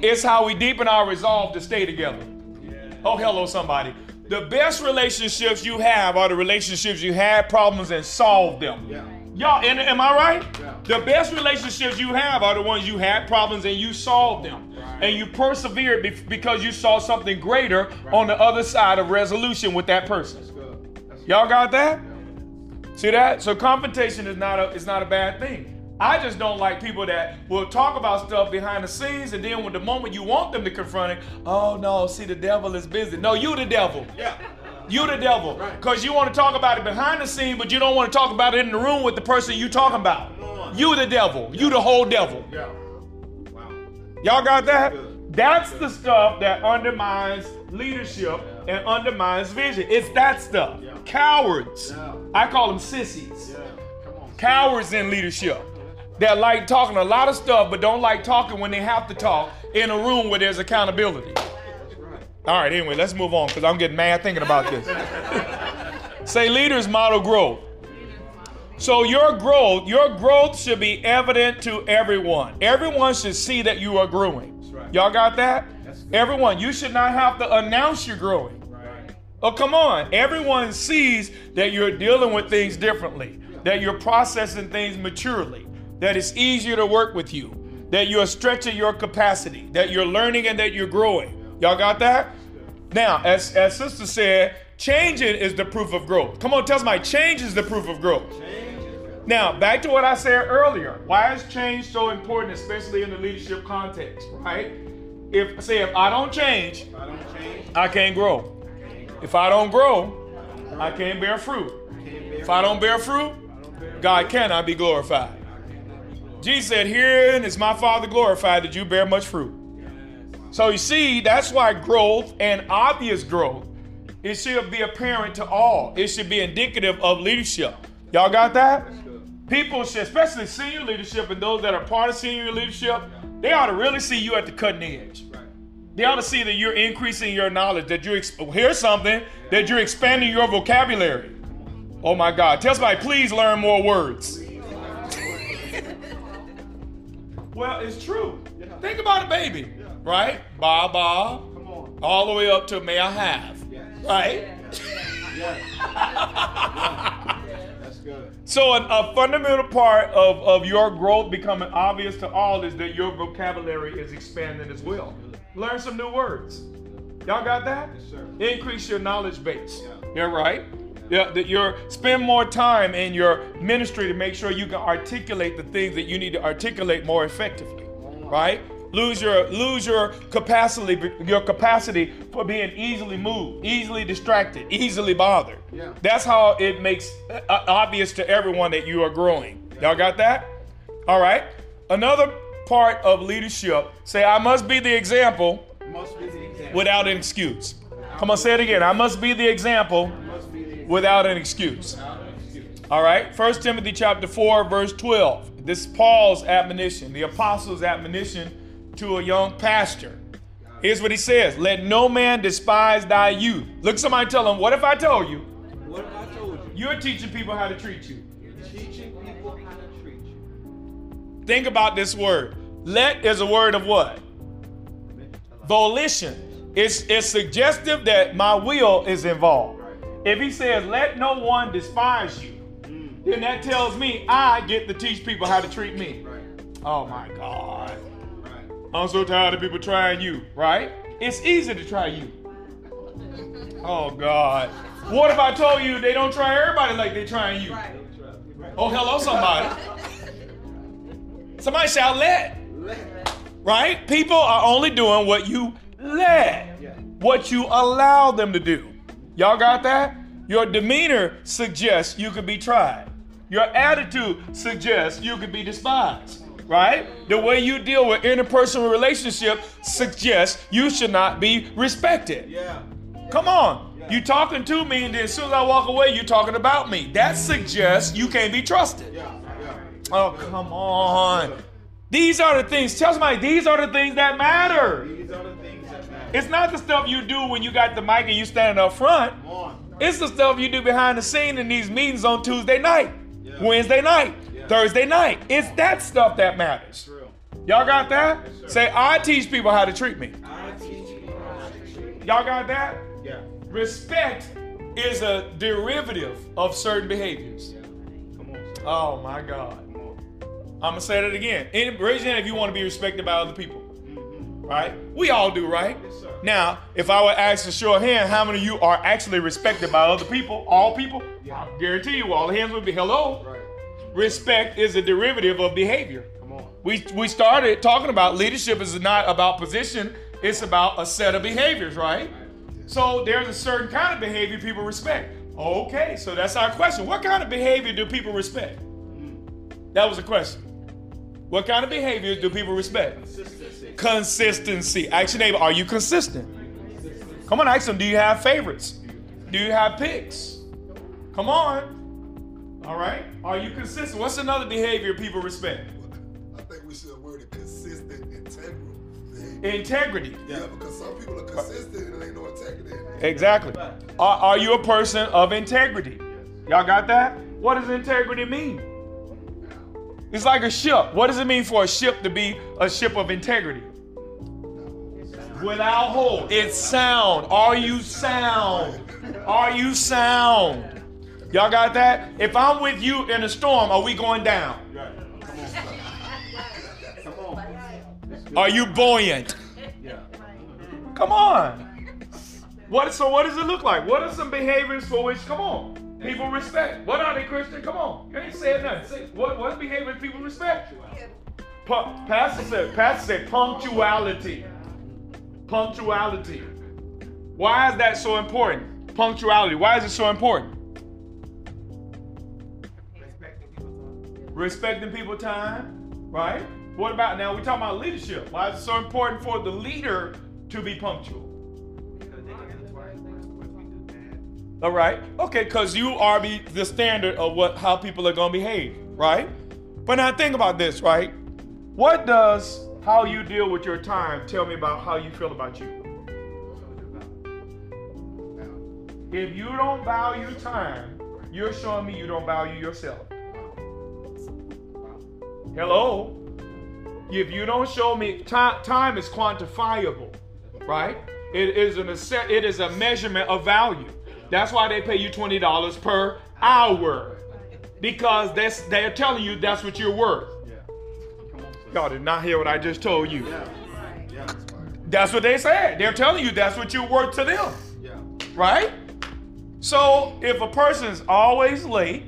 It's how we deepen our resolve to stay together. Oh, hello, somebody. The best relationships you have are the relationships you had problems and solved them. Yeah. Y'all, and, am I right? Yeah. The best relationships you have are the ones you had problems and you solved them. Right. And you persevered be- because you saw something greater on the other side of resolution with that person. That's good. That's Y'all got that? See that? So confrontation is not a is not a bad thing. I just don't like people that will talk about stuff behind the scenes and then when the moment you want them to confront it, oh no, see the devil is busy. No, you the devil. Yeah. You the devil. Right. Because you want to talk about it behind the scene, but you don't want to talk about it in the room with the person you talking about. You the devil. You the whole devil. Yeah. Wow. Y'all got that? That's the stuff that undermines leadership and undermines vision. It's that stuff. Yeah. Cowards. Yeah. I call them sissies. Yeah. Come on. Cowards in leadership that like talking a lot of stuff but don't like talking when they have to talk in a room where there's accountability. All right, anyway, let's move on because I'm getting mad thinking about this. Say leaders model growth. So your growth, your growth should be evident to everyone. Everyone should see that you are growing. Y'all got that? Everyone, you should not have to announce you're growing. Oh, come on. Everyone sees that you're dealing with things differently, that you're processing things maturely, that it's easier to work with you, that you're stretching your capacity, that you're learning and that you're growing. Y'all got that? Now, as, as Sister said, changing is the proof of growth. Come on, tell somebody, change is the proof of growth. Change is good. Now, back to what I said earlier. Why is change so important, especially in the leadership context, right? If say if I don't change, I don't change, I can't grow. If I don't grow, I can't bear fruit. I can't bear. If I don't bear fruit, I don't. God cannot be glorified. Jesus said, Herein is my Father glorified that you bear much fruit. So you see, that's why growth and obvious growth, it should be apparent to all. It should be indicative of leadership. Y'all got that? People should, especially senior leadership and those that are part of senior leadership, they ought to really see you at the cutting edge. They ought to see that you're increasing your knowledge, that you're, ex- here's something, that you're expanding your vocabulary. Oh my God. Tell somebody, please learn more words. Well, it's true. Think about a baby. Right? Ba ba. Come on. All the way up to may I have. Yes. Right? Yes. That's good. So, a, a fundamental part of, of your growth becoming obvious to all is that your vocabulary is expanding as well. Learn some new words. Y'all got that? Yes, sir. Increase your knowledge base. Yeah. Yeah, right? Yeah, that you're spend more time in your ministry to make sure you can articulate the things that you need to articulate more effectively. Right? Lose your lose your capacity your capacity for being easily moved, easily distracted, easily bothered. Yeah. That's how it makes uh, obvious to everyone that you are growing. Y'all got that? All right. Another part of leadership say I must be the example Must be the example. without an excuse. Come on, say it again. I must be the example without an excuse. Without an excuse. All right. 1 Timothy chapter 4 verse 12. This is Paul's admonition, the apostle's admonition to a young pastor. Here's what he says, "Let no man despise thy youth." Look somebody tell him, "What if I told you What if I told you? you're teaching people how to treat you?" Teaching people how to treat you. Think about this word. Let is a word of what? Volition. It's, it's suggestive that my will is involved. If he says, let no one despise you, mm. then that tells me I get to teach people how to treat me. Right. Oh my God. Right. I'm so tired of people trying you, right? It's easy to try you. Oh God. What if I told you they don't try everybody like they trying you? Right. Oh, hello, somebody. Somebody shout let. right? People are only doing what you let, Yeah. what you allow them to do. Y'all got that? Your demeanor suggests you could be tried. Your attitude suggests you could be despised, right? The way you deal with interpersonal relationship suggests you should not be respected. Yeah. Come on. You talking to me, and then as soon as I walk away, you talking about me. That suggests you can't be trusted. Yeah. Yeah. Oh, come on. These are the things. Tell somebody these are the things that matter. It's not the stuff you do when you got the mic and you standing up front. It's the stuff you do behind the scene in these meetings on Tuesday night, Yeah. Wednesday night, Yeah. Thursday night. It's that stuff that matters. Y'all got that? Say, I teach people how to treat me. I teach you how to treat. Y'all got that? Yeah. Respect is a derivative of certain behaviors. Come on. Oh my God. I'm gonna say that again. Any- Raise your hand if you want to be respected by other people. Right? We all do, right? Yes, sir. Now, if I would ask a show of hand, how many of you are actually respected by other people? All people? Yeah. I guarantee you, all the hands would be hello. Right. Respect is a derivative of behavior. Come on. We we started talking about leadership is not about position, it's about a set of behaviors, right? Right. So there's a certain kind of behavior people respect. Okay, so that's our question. What kind of behavior do people respect? Mm. That was the question. What kind of behaviors do people respect? Consistency. Consistency. Ask your neighbor, are you consistent? Come on, ask them, do you have favorites? Do you have picks? Come on. All right. Are you consistent? What's another behavior people respect? I think we should word it consistent, integral behavior. Integrity. Yeah, because some people are consistent and ain't no integrity. Exactly. Are, are you a person of integrity? Y'all got that? What does integrity mean? It's like a ship. What does it mean for a ship to be a ship of integrity? Without hold. It's sound. Are you sound? Are you sound? Y'all got that? If I'm with you in a storm, are we going down? Right. Come on. Come on. Are you buoyant? Yeah. Come on. What so what does it look like? What are some behaviors for which come on? People respect. What are they, Christian? Come on. You ain't saying nothing. Say, what what behaviors people respect? Pu- Pastor said, Pastor said punctuality. Punctuality. Why is that so important? Punctuality. Why is it so important? Respecting people time, right? What about now? We talking about leadership. Why is it so important for the leader to be punctual? All right. Okay, because you are be the standard of what how people are gonna behave, right? But now think about this, right? What does how you deal with your time tell me about how you feel about you? If you don't value time, you're showing me you don't value yourself. Hello? If you don't show me time, time is quantifiable, right? It is an it is a measurement of value. That's why they pay you twenty dollars per hour, because that's they're telling you that's what you're worth. Y'all did not hear what I just told you. That's what they said. They're telling you that's what you're worth to them, right? So if a person's always late,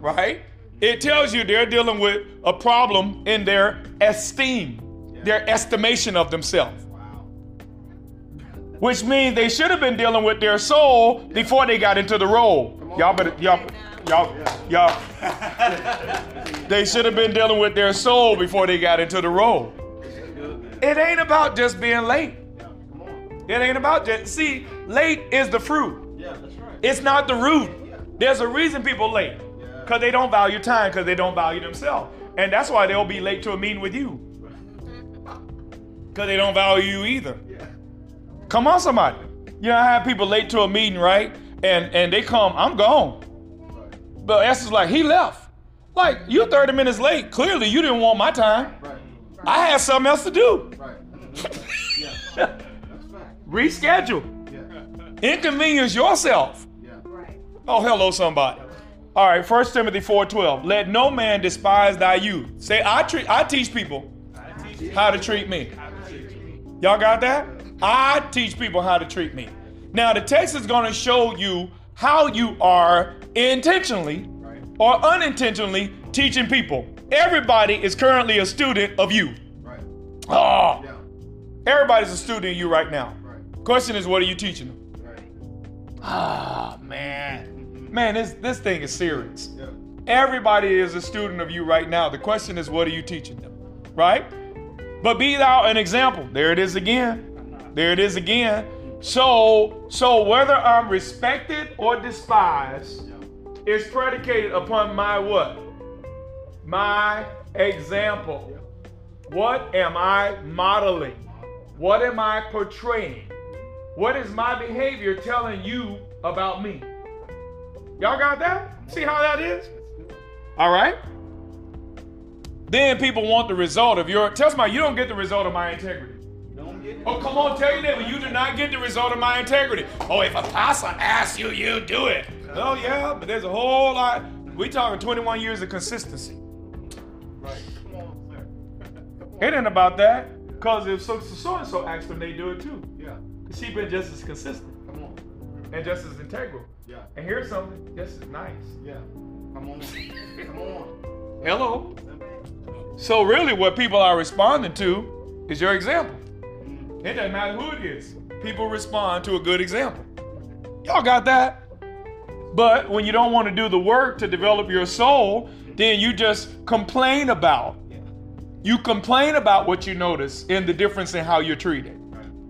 right, it tells you they're dealing with a problem in their esteem, their estimation of themselves. Which means they should have been dealing with their soul before they got into the role. Y'all better, y'all, y'all, y'all. They should have been dealing with their soul before they got into the role. It ain't about just being late. Yeah. Come on. It ain't about just, see, late is the fruit. Yeah. That's right. It's not the root. There's a reason people late. Because they don't value time, because they don't value themselves. And that's why they'll be late to a meeting with you. Because they don't value you either. Yeah. Come on, somebody. You know, I have people late to a meeting, right? And and they come, I'm gone. Right. But Esther's like, he left. Like, you 30 minutes late. Clearly, you didn't want my time. Right. I had something else to do. Right. yeah. That's fact. Reschedule. Yeah. Inconvenience yourself. Yeah. Oh, hello, somebody. All right, 1 Timothy 4:12. Let no man despise thy youth. Say, I treat I teach people how to treat me. Y'all got that? I teach people how to treat me. Now the text is going to show you how you are intentionally Right. or unintentionally teaching people. Everybody is currently a student of you. Right. Oh, Yeah. everybody's a student of you right now. Right. Question is, what are you teaching them? Right. Ah, man. Man, this this thing is serious. Yeah. Everybody is a student of you right now. The question is, what are you teaching them? Right? But be thou an example. There it is again. There it is again. So, so whether I'm respected or despised Yeah. is predicated upon my what? My example. What am I modeling? What am I portraying? What is my behavior telling you about me? Y'all got that? See how that is? All right. then people want the result of your. Tell somebody you don't get the result of my integrity. Don't get it. Oh, come on, tell your neighbor you do not get the result of my integrity. Oh, if a pastor asks you, you do it. Oh yeah, but there's a whole lot. We talking 21 years of consistency. Right. Come on, sir. Come on. It ain't about that. Cause if so so and so asks them, they do it too. Yeah. Cause she been just as consistent Come on. and just as integral. Yeah. And here's something just as nice. Yeah. Come on. Come on. Hello. So really, what people are responding to is your example. It doesn't matter who it is. People respond to a good example. Y'all got that? But when you don't want to do the work to develop your soul, then you just complain about. You complain about what you notice in the difference in how you're treated.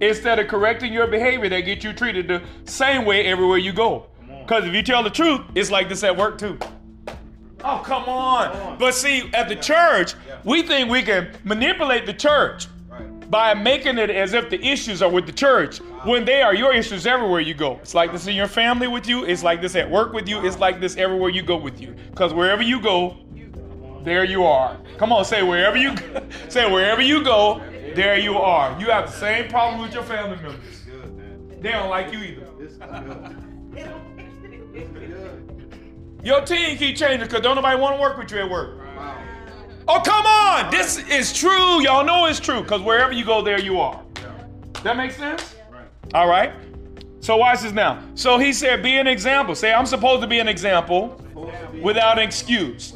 Instead of correcting your behavior that get you treated the same way everywhere you go. Because if you tell the truth, it's like this at work too. Oh, come on. But see, at the church, we think we can manipulate the church. By making it as if the issues are with the church when they are your issues everywhere you go. It's like this in your family with you, it's like this at work with you, it's like this everywhere you go with you. Because wherever you go, there you are. Come on, say wherever you say wherever you go, there you are. You have the same problem with your family members. They don't like you either. This is good. This is good. Your team keep changing because don't nobody want to work with you at work. Oh, come on. This is true. Y'all know it's true because wherever you go, there you are. Yeah. That makes sense? Right. All right. So watch this now. So he said, be an example. Say, I'm supposed to be an example Supposed to be without excuse.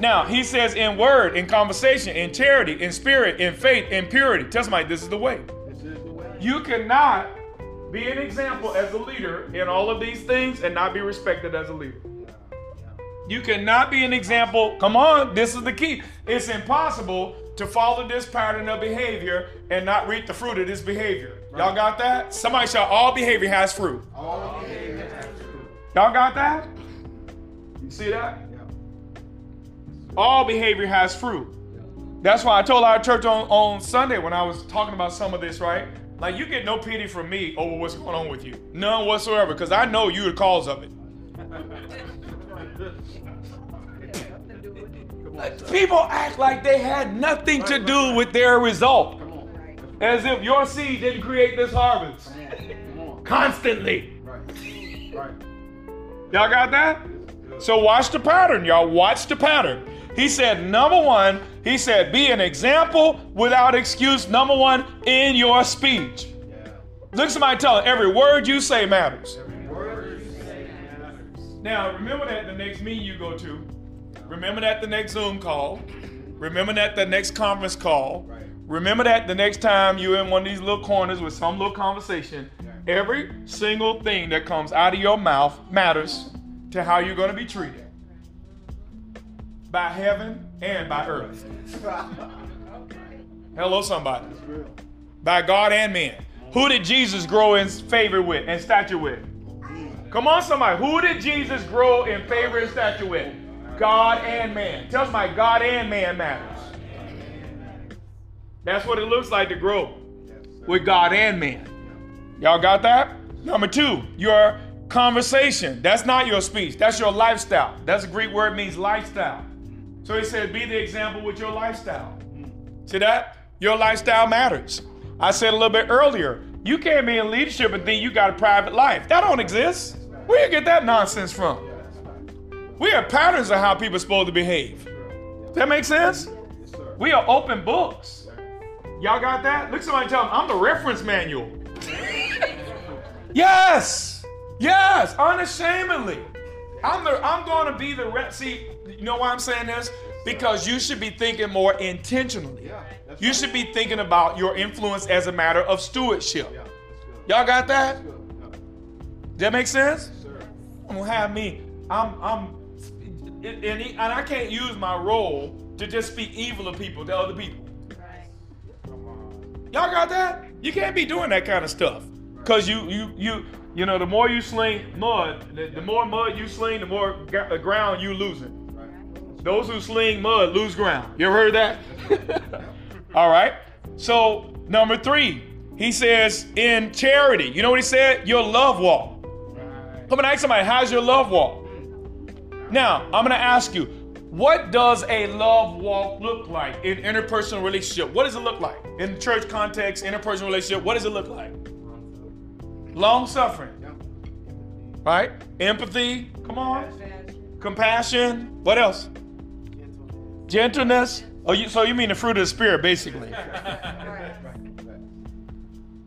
Now, he says in word, in conversation, in charity, in spirit, in faith, in purity. Tell somebody this is the way. This is the way. You cannot be an example as a leader in all of these things and not be respected as a leader. You cannot be an example. Come on, this is the key. It's impossible to follow this pattern of behavior and not reap the fruit of this behavior. Y'all got that? Somebody shout, all behavior has fruit. All behavior has fruit. Y'all got that? You see that? Yeah. All behavior has fruit. That's why I told our church on, on Sunday when I was talking about some of this, right? Like, you get no pity from me over what's going on with you. None whatsoever, because I know you're the cause of it. People act like they had nothing to do with their result, as if your seed didn't create this harvest constantly. Right. Right. Y'all got that? So watch the pattern, y'all. Watch the pattern. He said, number one, he said, be an example without excuse. Number one, in your speech. Yeah. Look at somebody tell them, every word you say matters. Every word you say matters. Now, remember that the next meeting you go to. Remember that the next Zoom call. Remember that the next conference call. Right. Remember that the next time you're in one of these little corners with some little conversation. Every single thing that comes out of your mouth matters to how you're going to be treated by heaven and by earth. Hello, somebody. By God and men. Who did Jesus grow in favor with and stature with? Come on, somebody. Who did Jesus grow in favor and stature with? God and man. Tell somebody God and man matters. That's what it looks like to grow with God and man. Y'all got that? Number two, your conversation. That's not your speech. That's your lifestyle. That's a Greek word means lifestyle. So he said, be the example with your lifestyle. See that? Your lifestyle matters. I said a little bit earlier, you can't be in leadership and think you got a private life. That don't exist. Where you get that nonsense from? We have patterns of how people are supposed to behave. Does that make sense? We are open books. Y'all got that? Look, somebody tell them, I'm the reference manual. yes, yes, unashamedly. I'm the. I'm going to be the. Re- See, you know why I'm saying this? Because you should be thinking more intentionally. You should be thinking about your influence as a matter of stewardship. Yeah. That's good. Y'all got that? That's good. Yeah. Does that make sense? I'm gonna have me. I'm. I'm. And, he- and I can't use my role to just speak evil of people to other people. On. Y'all got that? You can't be doing that kind of stuff. Cause you you you you know the more you sling mud, the, the more mud you sling, the more uh, ground you losing. Right. Those who sling mud lose ground. You ever heard that? All right. So number three, he says in charity. You know what he said? Your love walk. Right. Come and ask somebody, how's your love walk? Now I'm gonna ask you, what does a love walk look like in interpersonal relationship? What does it look like in church context, interpersonal relationship? What does it look like? Long suffering, right? Empathy. Come on. Compassion. What else? Gentleness. Oh, you, so you mean the fruit of the spirit, basically?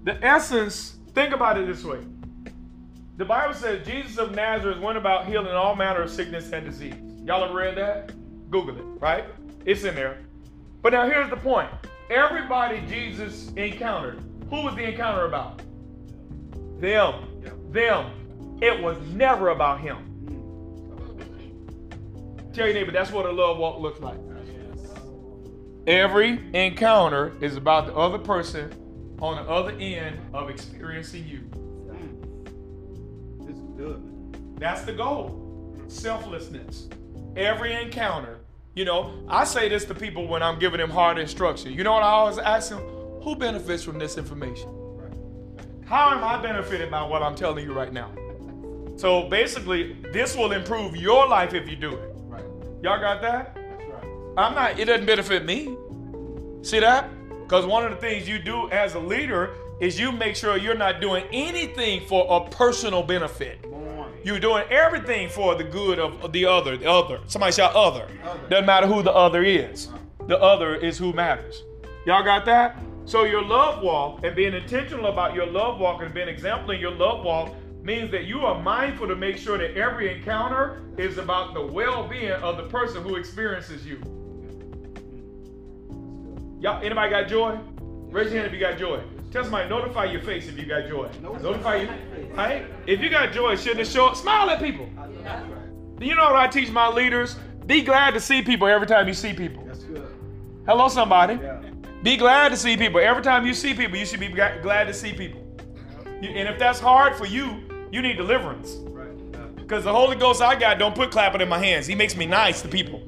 The essence. Think about it this way. The Bible says Jesus of Nazareth went about healing all manner of sickness and disease. Y'all have read that? Google it, right? It's in there. But now here's the point. Everybody Jesus encountered, who was the encounter about? Them. Them. It was never about him. Tell your neighbor that's what a love walk looks like. Every encounter is about the other person on the other end of experiencing you. Good. That's the goal. Selflessness. Every encounter. You know, I say this to people when I'm giving them hard instruction. You know what I always ask them? Who benefits from this information? How am I benefited by what I'm telling you right now? So basically, this will improve your life if you do it. Right. Y'all got that? That's right. I'm not, it doesn't benefit me. See that? Because one of the things you do as a leader is you make sure you're not doing anything for a personal benefit. You're doing everything for the good of the other. The other. Somebody shout other. Other. Doesn't matter who the other is. The other is who matters. Y'all got that? So your love walk and being intentional about your love walk and being example in your love walk means that you are mindful to make sure that every encounter is about the well-being of the person who experiences you. Y'all, anybody got joy? Raise your hand if you got joy. Tell somebody, notify your face if you got joy. Notify you. Right? If you got joy, shouldn't it show? Smile at people. You know what I teach my leaders? Be glad to see people every time you see people. That's good. Hello, somebody. Be glad to see people. Every time you see people, you should be glad to see people. And if that's hard for you, you need deliverance. Because the Holy Ghost I got don't put clapping in my hands. He makes me nice to people.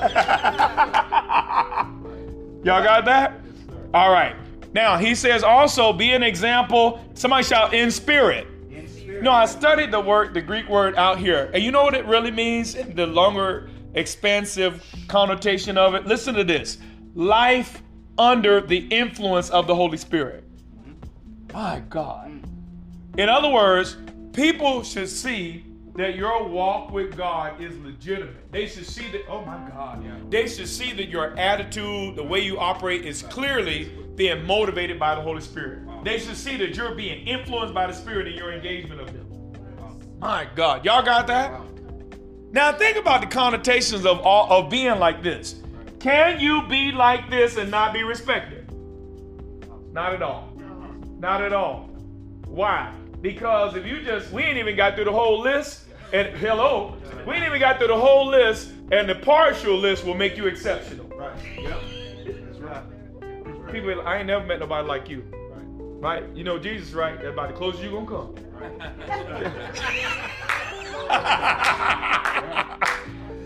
Y'all got that? All right. Now, he says also be an example. Somebody shout in spirit. In spirit. No, I studied the word, the Greek word out here. And you know what it really means? The longer, expansive connotation of it. Listen to this life under the influence of the Holy Spirit. Mm-hmm. My God. In other words, people should see that your walk with God is legitimate. They should see that, oh my God. They should see that your attitude, the way you operate, is clearly being motivated by the Holy Spirit. They should see that you're being influenced by the Spirit in your engagement of them. My God. Y'all got that? Now think about the connotations of all, of being like this. Can you be like this and not be respected? Not at all. Not at all. Why? Because if you just, we ain't even got through the whole list, and hello, we ain't even got through the whole list, and the partial list will make you exceptional. Right. Yep. That's right. That's right. People, I ain't never met nobody like you. Right? You know Jesus, right? The closest you gonna come.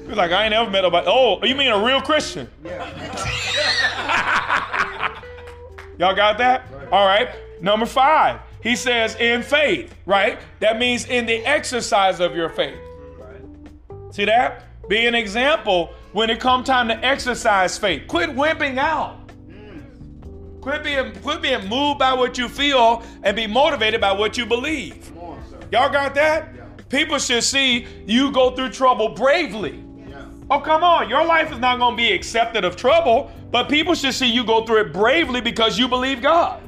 He's like, I ain't never met nobody. Oh, you mean a real Christian? Yeah. Y'all got that? All right. Number five, he says in faith, right? That means in the exercise of your faith. Right. See that? Be an example when it come time to exercise faith. Quit wimping out. Mm. Quit being, quit being moved by what you feel and be motivated by what you believe. On. Y'all got that? Yeah. People should see you go through trouble bravely. Oh, come on. Your life is not going to be accepted of trouble, but people should see you go through it bravely because you believe God.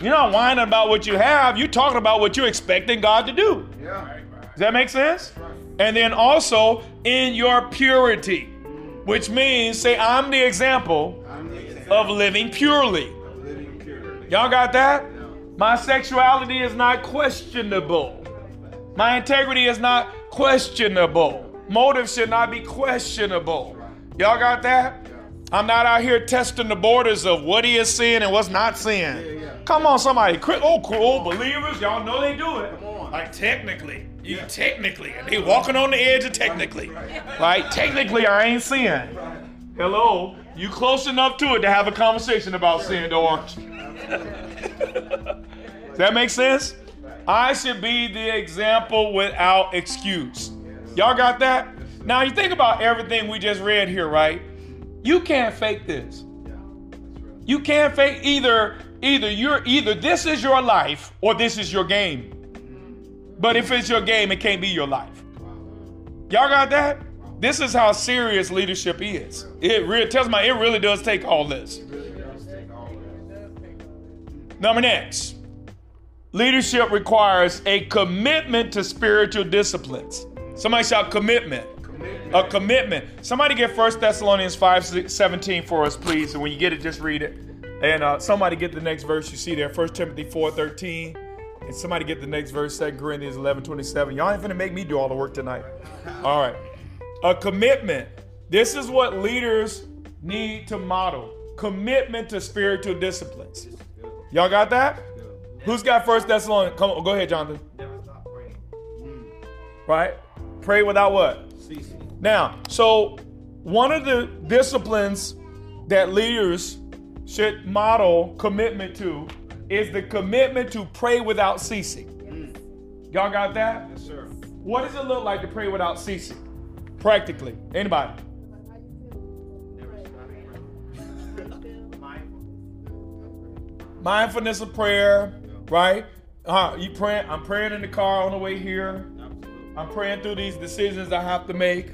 You're not whining about what you have, you're talking about what you're expecting God to do. Yeah. Does that make sense? And then also in your purity, which means say, I'm the example I'm the example of living purely. of living purely. Y'all got that? My sexuality is not questionable. My integrity is not questionable. Motive should not be questionable. Y'all got that? I'm not out here testing the borders of what he is seeing and what's not seeing. yeah. Come on, somebody. Oh, cool. Oh, believers, y'all know they do it. Come on. Like technically. You technically. They walking on the edge of technically. Right? Technically, I ain't seeing. Hello. You close enough to it to have a conversation about sin, though, aren't you? Does that make sense? I should be the example without excuse. Y'all got that? Now you think about everything we just read here, right? You can't fake this. Yeah. That's real. You can't fake either either you're either this is your life or this is your game. Mm-hmm. But if it's your game, it can't be your life. Y'all got that? This is how serious leadership is. It really tells me it really does take all this. Number next, leadership requires a commitment to spiritual disciplines. Somebody shout commitment. A commitment. Somebody get 1 Thessalonians 5 17 for us, please. And when you get it, just read it. And uh, somebody get the next verse you see there, 1 Timothy 4 13. And somebody get the next verse, 2 Corinthians 11 27. Y'all ain't gonna make me do all the work tonight. All right. A commitment. This is what leaders need to model commitment to spiritual disciplines. Y'all got that? Who's got First Thessalonians? Come on, go ahead, Jonathan. Never stop praying. Right? Pray without what? Now, so one of the disciplines that leaders should model commitment to is the commitment to pray without ceasing. Y'all got that? Yes, sir. What does it look like to pray without ceasing? Practically. Anybody? Never stop praying. Mindful. Mindfulness of prayer, right? Uh, you praying? I'm praying in the car on the way here. I'm praying through these decisions I have to make.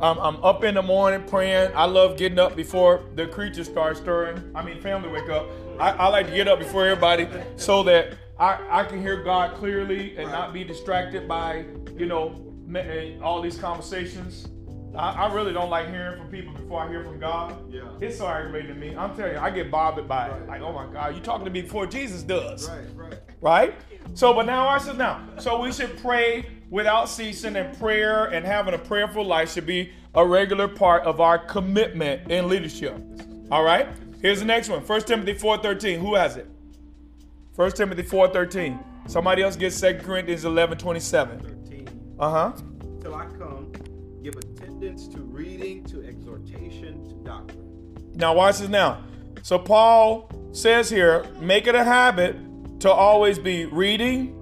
Um, I'm up in the morning praying. I love getting up before the creatures start stirring. I mean, family wake up. I, I like to get up before everybody so that I, I can hear God clearly and not be distracted by, you know, eh, all these conversations. I, I really don't like hearing from people before I hear from God. Yeah. It's so aggravating to me. I'm telling you, I get bothered by it. Like, oh my God, you talking to me before Jesus does Right, right. right? So, but now I said now. So we should pray without ceasing, and prayer and having a prayerful life should be a regular part of our commitment in leadership. All right. Here's the next one. 1 Timothy 4:13. Who has it? 1 Timothy 4:13. Somebody else gets 2 Corinthians 11:27. 13. Uh huh. Till I come, give attendance to reading, to exhortation, to doctrine. Now watch this now. So Paul says here, make it a habit to always be reading.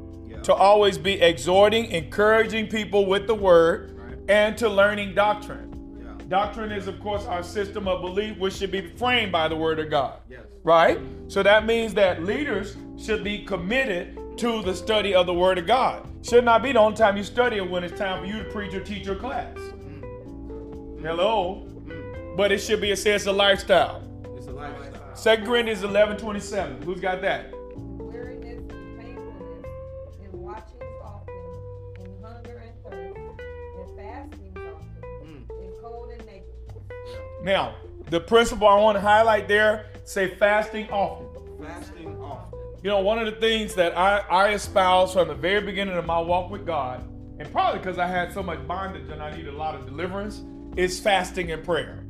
To always be exhorting, encouraging people with the word, Right. and to learning doctrine. Yeah. Doctrine is, of course, our system of belief, which should be framed by the word of God. Yes. Right? So that means that leaders should be committed to the study of the word of God. Should not be the only time you study it when it's time for you to preach or teach your class. Mm-hmm. Hello? Mm-hmm. But it should be a sense of lifestyle. It's a lifestyle. Second Corinthians 11 27. Who's got that? Now, the principle I want to highlight there say fasting often. Fasting often. You know, one of the things that I, I espouse from the very beginning of my walk with God, and probably because I had so much bondage and I needed a lot of deliverance, is fasting and prayer.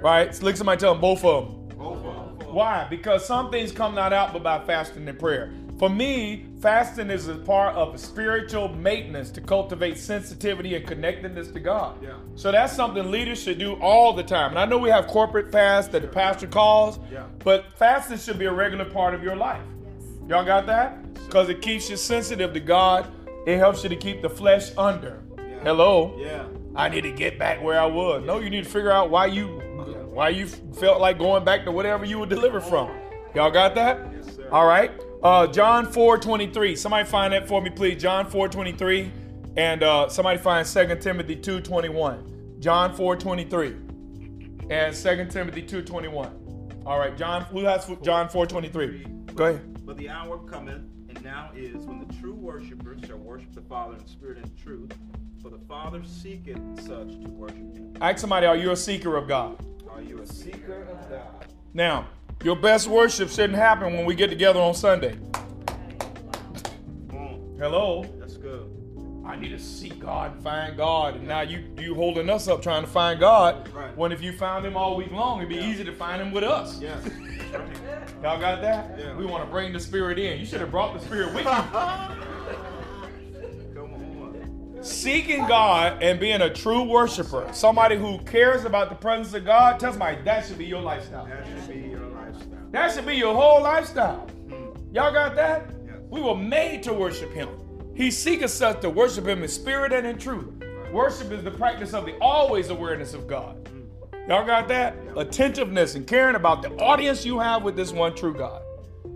Right? So look at somebody tell them both of them. Both of them. Why? Because some things come not out but by fasting and prayer. For me, fasting is a part of spiritual maintenance to cultivate sensitivity and connectedness to God. Yeah. So that's something leaders should do all the time. And I know we have corporate fast that the pastor calls, Yeah. but fasting should be a regular part of your life. Yes. Y'all got that? Because it keeps you sensitive to God. It helps you to keep the flesh under. Yeah. Hello. Yeah. I need to get back where I was. No, you need to figure out why you why you felt like going back to whatever you were delivered from. Y'all got that? Yes, sir. All right. Uh, John 4 23. Somebody find that for me, please. John 4 23. And uh, somebody find 2 Timothy 2 21. John 4 23. And 2 Timothy 2 21. All right. John, who has John 4 23? Go ahead. But the hour cometh, and now is, when the true worshipers shall worship the Father in spirit and truth. For the Father seeketh such to worship him. Ask somebody, are you a seeker of God? Are you a seeker of God? Now, your best worship shouldn't happen when we get together on Sunday. Mm, Hello. that's good. I need to seek God and find God. And now you you holding us up trying to find God. Right. When if you found him all week long, it'd be Yeah. easy to find him with us. Yes. Right. Y'all got that? Yeah. We want to bring the spirit in. You should have brought the spirit with you. Come on. Seeking God and being a true worshiper, somebody who cares about the presence of God, tell somebody that should be your lifestyle. That should be your lifestyle. That should be your whole lifestyle. Hmm. Y'all got that? Yes. We were made to worship him. He seeketh us to worship him in spirit and in truth. Worship is the practice of the always awareness of God. Y'all got that? Attentiveness and caring about the audience you have with this one true God.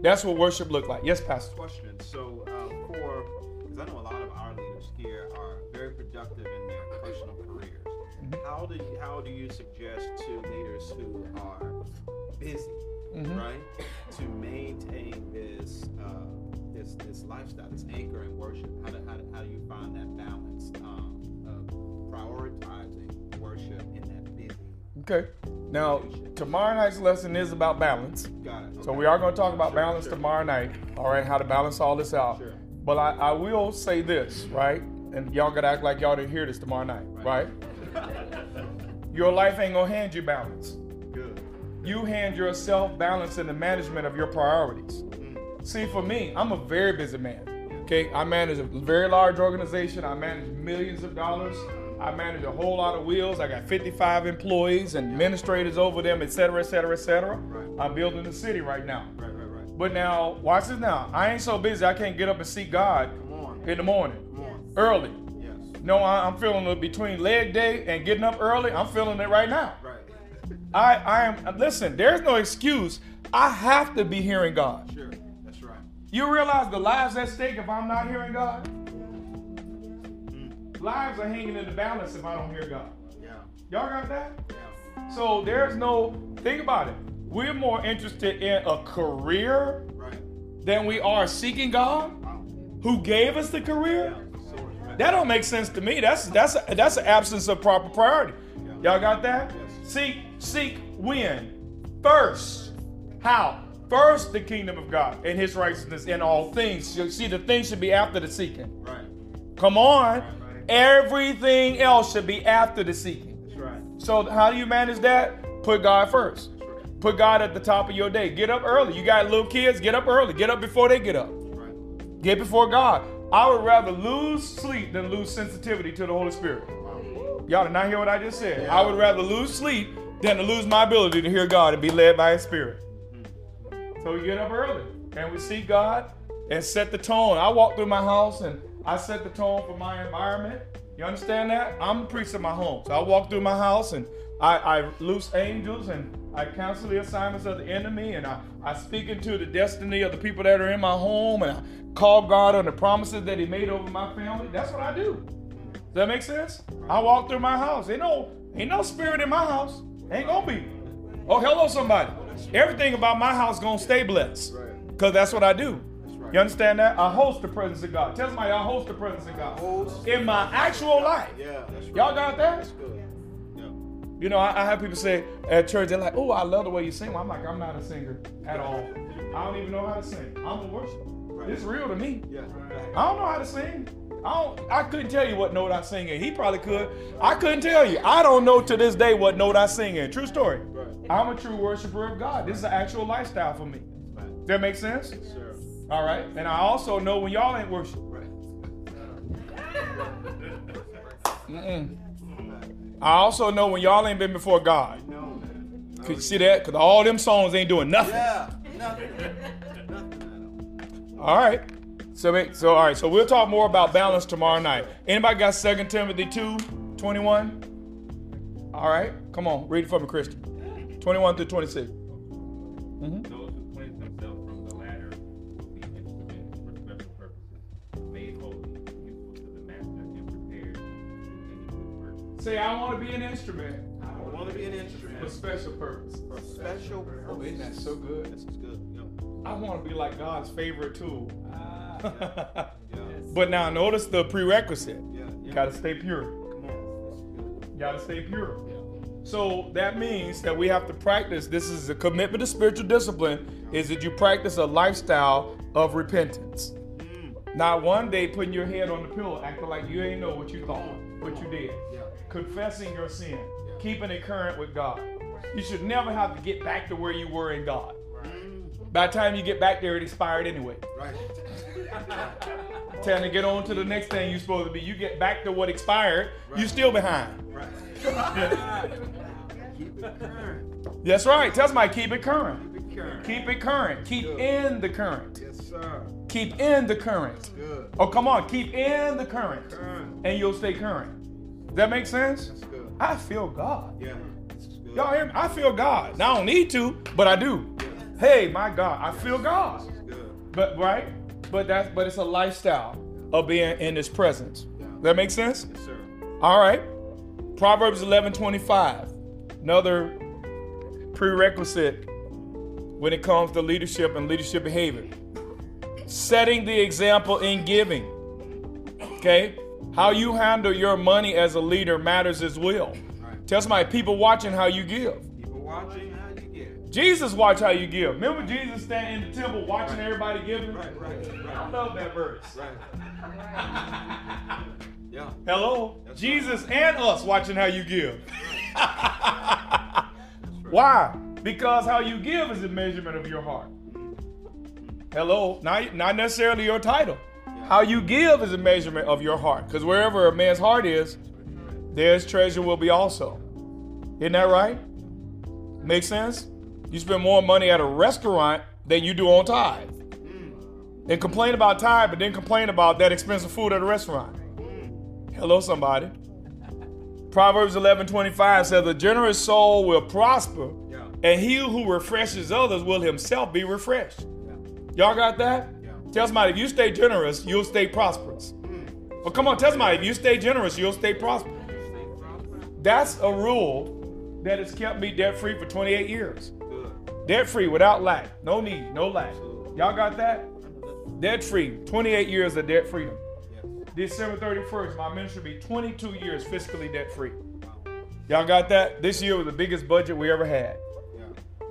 That's what worship look like. Yes, Pastor. Question. So, um, for because I know a lot of our leaders here are very productive in their personal careers. Mm-hmm. How do you, how do you suggest to leaders who are busy, Mm-hmm. right, to maintain this uh, this this lifestyle, this anchor in worship? How do how do, how do you find that balance um, of prioritizing worship in that busy? Okay. Now, tomorrow night's lesson is about balance. Got it. So we are going to talk about Sure, balance sure. tomorrow night. All right, how to balance all this out. Sure. But I, I will say this, right? And y'all gotta act like y'all didn't hear this tomorrow night, right? Your life ain't gonna hand you balance. You hand yourself balance in the management of your priorities. Mm. See, for me, I'm a very busy man. Okay, I manage a very large organization. I manage millions of dollars. I manage a whole lot of wheels. I got 55 employees and administrators over them, et cetera, et cetera, et cetera. Right. I'm building the city right now. Right, right, right. But now, watch this now. I ain't so busy I can't get up and seek God Come on. in the morning, Come on. early. Yes. No, I, I'm feeling it between leg day and getting up early. I'm feeling it right now. I, I am, listen, there's no excuse. I have to be hearing God. Sure. That's right. You realize the lives at stake if I'm not hearing God? Mm. Lives are hanging in the balance if I don't hear God. Yeah. Y'all got that? Yeah. So there's no, think about it. We're more interested in a career Right. than we are seeking God, Wow. who gave us the career. Right. That don't make sense to me. That's that's a, that's an absence of proper priority. Y'all got that? Yes. Seek seek when first. How? First the kingdom of God and His righteousness in all things. You see, the things should be after the seeking. Right. Come on. Right, right. Everything else should be after the seeking. That's right. So how do you manage that? Put God first. Right. Put God at the top of your day. Get up early. You got little kids, get up early. Get up before they get up. Right. Get before God. I would rather lose sleep than lose sensitivity to the Holy Spirit. Y'all did not hear what I just said. I would rather lose sleep than to lose my ability to hear God and be led by His Spirit. Mm-hmm. So we get up early and we see God and set the tone. I walk through my house and I set the tone for my environment. You understand that? I'm the priest of my home. So I walk through my house and I, I loose angels and I cancel the assignments of the enemy and I, I speak into the destiny of the people that are in my home and I call God on the promises that He made over my family. That's what I do. Does that make sense? I walk through my house. Ain't no, ain't no spirit in my house. Ain't gonna be. Oh, hello, somebody. Everything about my house gonna stay blessed. Cause that's what I do. You understand that? I host the presence of God. Tell somebody I host the presence of God in my actual life. Yeah. Y'all got that? That's good. You know, I, I have people say at church, they're like, "Oh, I love the way you sing." I'm like, I'm not a singer at all. I don't even know how to sing. I'm a worshiper. It's real to me. I don't know how to sing. I don't. I couldn't tell you what note I sing in. He probably could. I couldn't tell you. I don't know to this day what note I sing in. True story. Right. I'm a true worshiper of God. This is an actual lifestyle for me. Right. That make sense? Sir. All right. And I also know when y'all ain't worship. Right. Mm-mm. I also know when y'all ain't been before God. No. Could you see that? Because all them songs ain't doing nothing. Yeah. Nothing. Nothing All right. So, wait, so all right. So we'll talk more about balance tomorrow night. Anybody got 2 Timothy 2, 21? All right. Come on. Read it for me, Christian. 21 through 26. Mm-hmm. Those who cleanse themselves from the latter will be instruments for special purposes, made holy, useful to the master, and prepared to do any good work. Say, I want to be an instrument I want to be an instrument. for special purpose. for special purpose. Oh, isn't that so good? This is good. Yeah. I want to be like God's favorite tool. Yeah. but now notice the prerequisite. Yeah. You Yeah. got to stay pure. Come on. You got to stay pure. So that means that we have to practice. This is a commitment to spiritual discipline. Is that you practice a lifestyle of repentance. Mm. Not one day putting your head on the pillow, acting like you ain't know what you thought, what you did. Confessing your sin, keeping it current with God. You should never have to get back to where you were in God. Mm. By the time you get back there, it expired anyway. Right. Time to get on to the next thing you're supposed to be. You get back to what expired, you're still behind. Right. Keep it current. That's right. Tell somebody keep it current. Keep it current. Keep it current. Keep Good. in the current. Yes, sir. Keep in the current. Good. Oh, come on. Keep in the current. Current. And you'll stay current. Does that make sense? That's good. I feel God. Yeah. Good. Y'all hear me? I feel God. Now I don't need to, but I do. Hey, my God, I feel God. This is good. But right? But that's but it's a lifestyle of being in his presence. Yeah. That makes sense? Yes, sir. All right. Proverbs 11 25. Another prerequisite when it comes to leadership and leadership behavior. Setting the example in giving. Okay? How you handle your money as a leader matters as well. Right. Tell somebody, people watching how you give. People watching how you give. Jesus watch how you give. Remember Jesus standing in the temple watching everybody giving? Right, right, I love that verse. Right. Yeah. Hello? That's Jesus and us watching how you give. Why? Because how you give is a measurement of your heart. Hello? Not, not necessarily your title. How you give is a measurement of your heart. Because wherever a man's heart is, there's treasure will be also. Isn't that right? Make sense? You spend more money at a restaurant than you do on tithe. Mm. And complain about tithe, but then complain about that expensive food at a restaurant. Mm. Hello, somebody. Proverbs 11 25 says, A generous soul will prosper, Yeah. and he who refreshes others will himself be refreshed. Yeah. Y'all got that? Yeah. Tell somebody, if you stay generous, you'll stay prosperous. Mm. Well, come on, tell somebody, if you stay generous, you'll stay prosperous. That's a rule that has kept me debt free for 28 years. Debt free without lack. No need, no lack. Y'all got that? Debt free. 28 years of debt freedom. December 31st, my ministry will be 22 years fiscally debt free. Y'all got that? This year was the biggest budget we ever had.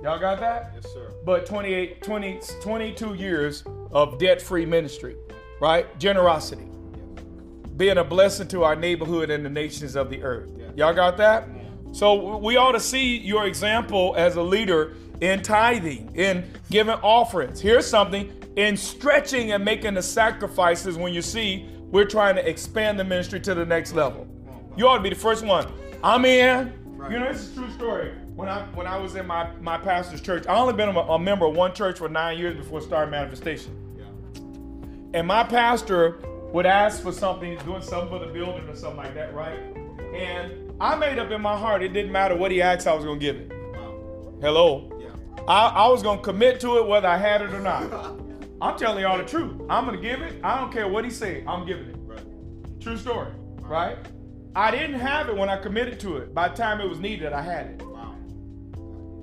Y'all got that? Yes, sir. But 28, 20, 22 years of debt free ministry, right? Generosity. Yes. Being a blessing to our neighborhood and the nations of the earth. Y'all got that? So we ought to see your example as a leader in tithing, in giving offerings. Here's something in stretching and making the sacrifices when you see we're trying to expand the ministry to the next level. You ought to be the first one. I'm in. You know, this is a true story. When I when I was in my, my pastor's church, I only been a, a member of one church for nine years before starting manifestation. Yeah. And my pastor would ask for something, doing something for the building or something like that, right? And I made up in my heart it didn't matter what he asked, I was gonna give it. Hello. I, I was gonna commit to it whether I had it or not. I'm telling y'all the truth. I'm gonna give it. I don't care what he said. I'm giving it. Right. True story, right? I didn't have it when I committed to it. By the time it was needed, I had it. Wow.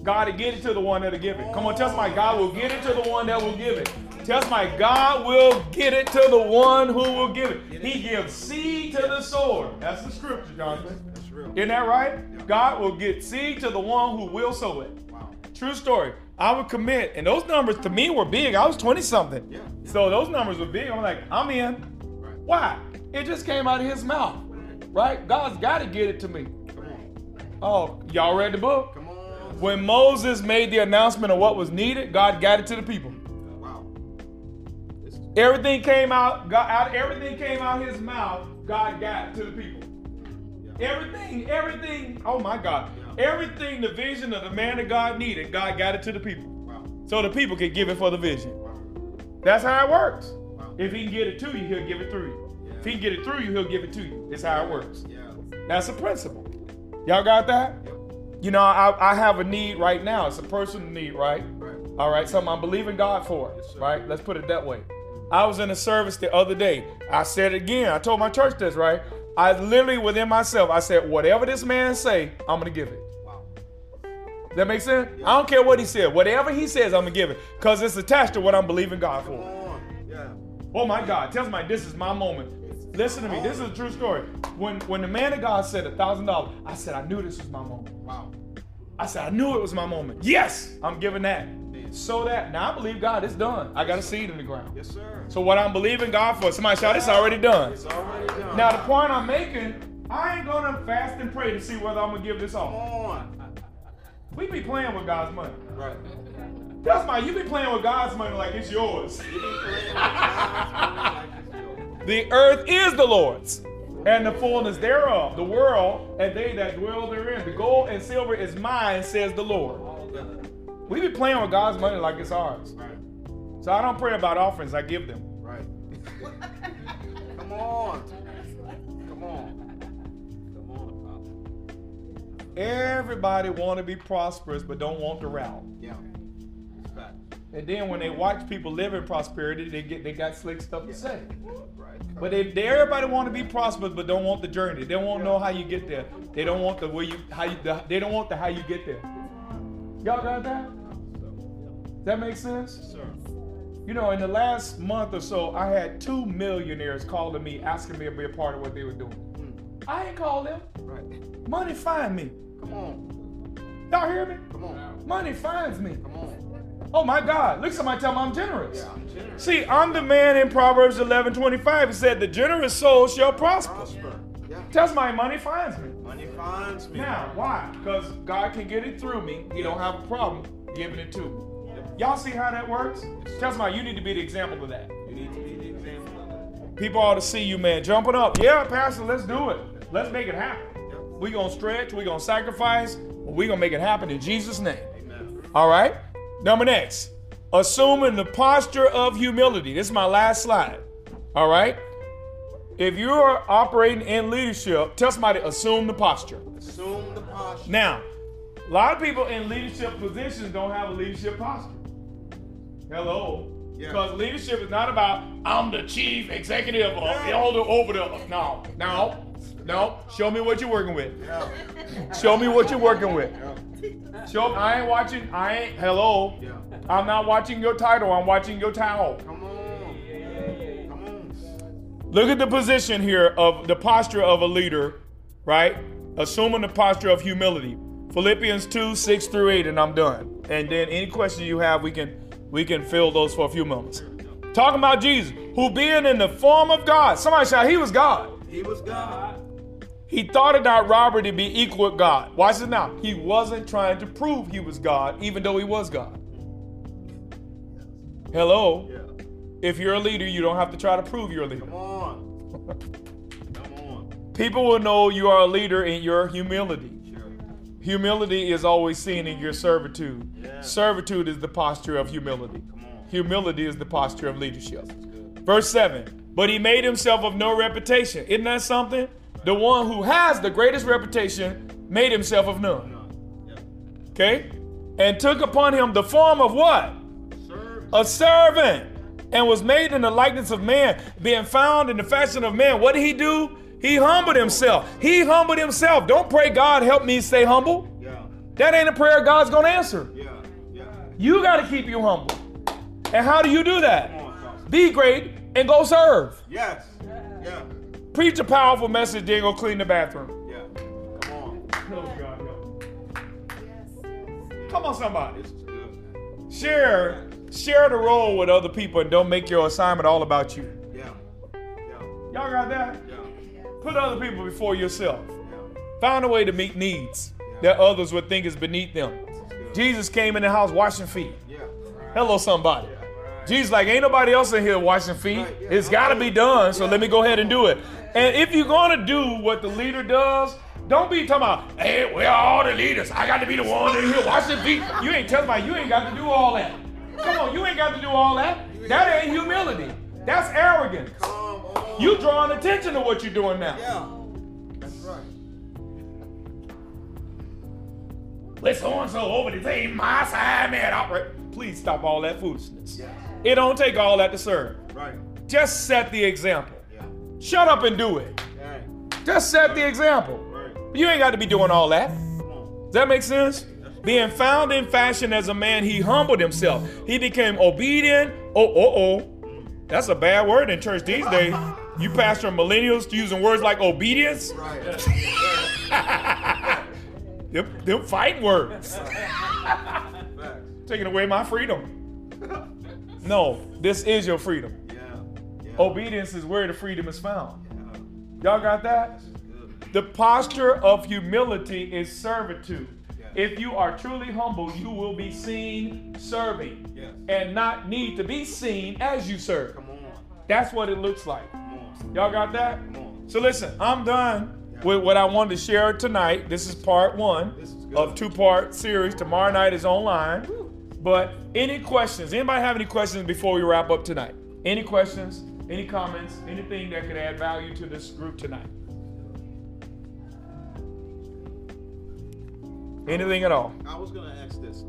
God will get it to the one that'll give it. Come on, tell my God will get it to the one that will give it. Tell my God will get it to the one who will give it. He gives seed to the sower. That's the scripture, Jonathan. That's real. Isn't that right? God will get seed to the one who will sow it. True story. I would commit, and those numbers to me were big. I was 20 something. Yeah. So those numbers were big. I'm like, I'm in. Right. Why? It just came out of his mouth. Right? God's got to get it to me. Oh, y'all read the book? Come on. When Moses made the announcement of what was needed, God got it to the people. Wow. Is Everything came out, God, out everything came out his mouth, God got it to the people. Everything, everything, oh my God. Everything the vision of the man of God needed, God got it to the people. So the people could give it for the vision. That's how it works. If he can get it to you, he'll give it through you. If he can get it through you, he'll give it to you. That's how it works. That's a principle. Y'all got that? You know, I, I have a need right now. It's a personal need, right? Right. All right, something I'm believing God for, right? Let's put it that way. I was in a service the other day. I said again. I told my church this, right? I literally within myself, I said, whatever this man say, I'm gonna give it. That makes sense? I don't care what he said. Whatever he says, I'm gonna give it. Because it's attached to what I'm believing God for. Yeah. Oh my God. Tell somebody this is my moment. Listen to me. This is a true story. When when the man of God said a thousand dollars, I said, I knew this was my moment. Wow. I said, I knew it was my moment. Yes, I'm giving that. So that now I believe God, it's done. I got a seed in the ground. Yes, sir. So what I'm believing God for, somebody shout, it's already done. It's already done. Now the point I'm making, I ain't gonna fast and pray to see whether I'm gonna give this Come off. on. We be playing with God's money. Right. That's my you be playing with God's money like it's yours. You be playing with God's money like it's yours. The earth is the Lord's, and the fullness thereof, the world, and they that dwell therein. The gold and silver is mine, says the Lord. All of it. We be playing with God's money like it's ours. Right. So I don't pray about offerings, I give them. Right. Come on. Everybody want to be prosperous, but don't want the route. Yeah. And then when they watch people live in prosperity, they get they got slick stuff to say. Right. But they, they everybody want to be prosperous, but don't want the journey. They don't want to know how you get there. They don't want the way you how you the, they don't want the how you get there. Y'all got that? Does that make sense? Sir. You know, in the last month or so, I had two millionaires calling me asking me to be a part of what they were doing. Hmm. I ain't called them. Right. Money find me. Come on. Y'all hear me? Come on. Money finds me. Come on. Oh my God. Look, somebody tell me I'm generous. Yeah, I'm generous. See, I'm the man in Proverbs 11 25. It said, The generous soul shall prosper. Prosper. Yeah. Tell my money finds me. Money finds me. Now, why? Because God can get it through me. He don't have a problem giving it to me. Y'all see how that works? Tell somebody you need to be the example of that. You need to be the example of that. People ought to see you, man, jumping up. Yeah, Pastor, let's do it. Let's make it happen. Yep. we going to stretch, we going to sacrifice, we going to make it happen in Jesus' name. Amen. All right? Number next, assuming the posture of humility. This is my last slide. All right? If you're operating in leadership, tell somebody, assume the posture. Assume the posture. Now, a lot of people in leadership positions don't have a leadership posture. Hello. Yeah. Because leadership is not about I'm the chief executive or elder over the no, no, no. Show me what you're working with. Yeah. Show me what you're working with. Yeah. Show I ain't watching, I ain't hello. Yeah. I'm not watching your title, I'm watching your towel. Come on. Come on. Look at the position here of the posture of a leader, right? Assuming the posture of humility. Philippians 2, 6 through 8, and I'm done. And then any questions you have, we can we can fill those for a few moments. Talking about Jesus, who being in the form of God. Somebody shout, he was God. He was God. He thought it not robbery to be equal with God. Watch this now. He wasn't trying to prove he was God, even though he was God. Hello. Yeah. If you're a leader, you don't have to try to prove you're a leader. Come on. Come on. People will know you are a leader in your humility. Humility is always seen in your servitude. Yeah. Servitude is the posture of humility. Humility is the posture of leadership. Verse 7 But he made himself of no reputation. Isn't that something? The one who has the greatest reputation made himself of none. None. Yeah. Okay? And took upon him the form of what? A servant. And was made in the likeness of man, being found in the fashion of man. What did he do? He humbled himself. He humbled himself. Don't pray, God, help me stay humble. Yeah. That ain't a prayer God's gonna answer. Yeah. Yeah. You gotta keep you humble. And how do you do that? on, Be great and go serve. Yes. Yeah. Preach a powerful message, then go clean the bathroom. Yeah. Come on. Come on, somebody. Good. Share, share the role with other people and don't make your assignment all about you. Yeah. Yeah. Y'all got that? Yeah. Put other people before yourself. Find a way to meet needs that others would think is beneath them. Jesus came in the house washing feet. Hello, somebody. Jesus, like, ain't nobody else in here washing feet. It's got to be done, so let me go ahead and do it. And if you're going to do what the leader does, don't be talking about, hey, where are all the leaders? I got to be the one in here washing feet. You ain't telling me you ain't got to do all that. Come on, you ain't got to do all that. That ain't humility. That's arrogance. You drawing attention to what you're doing now. Yeah. That's right. Let so and so over the same my side, man. Operate. Please stop all that foolishness. Yeah. It don't take all that to serve. Right. Just set the example. Yeah. Shut up and do it. Right. Just set the example. Right. You ain't got to be doing all that. Does that make sense? Being found in fashion as a man, he humbled himself. He became obedient. Oh, oh, oh. That's a bad word in church these days. You pastor millennials to using words like obedience. Right. Them, them fighting words. Taking away my freedom. No, this is your freedom. Yeah. Yeah. Obedience is where the freedom is found. Yeah. Y'all got that? The posture of humility is servitude. If you are truly humble, you will be seen serving Yes. and not need to be seen as you serve. Come on. That's what it looks like. Y'all got that? So listen, I'm done with what I wanted to share tonight. This is part one is of two-part series. Tomorrow night is online. But any questions? Anybody have any questions before we wrap up tonight? Any questions? Any comments? Anything that could add value to this group tonight? Anything at all? I was gonna ask this.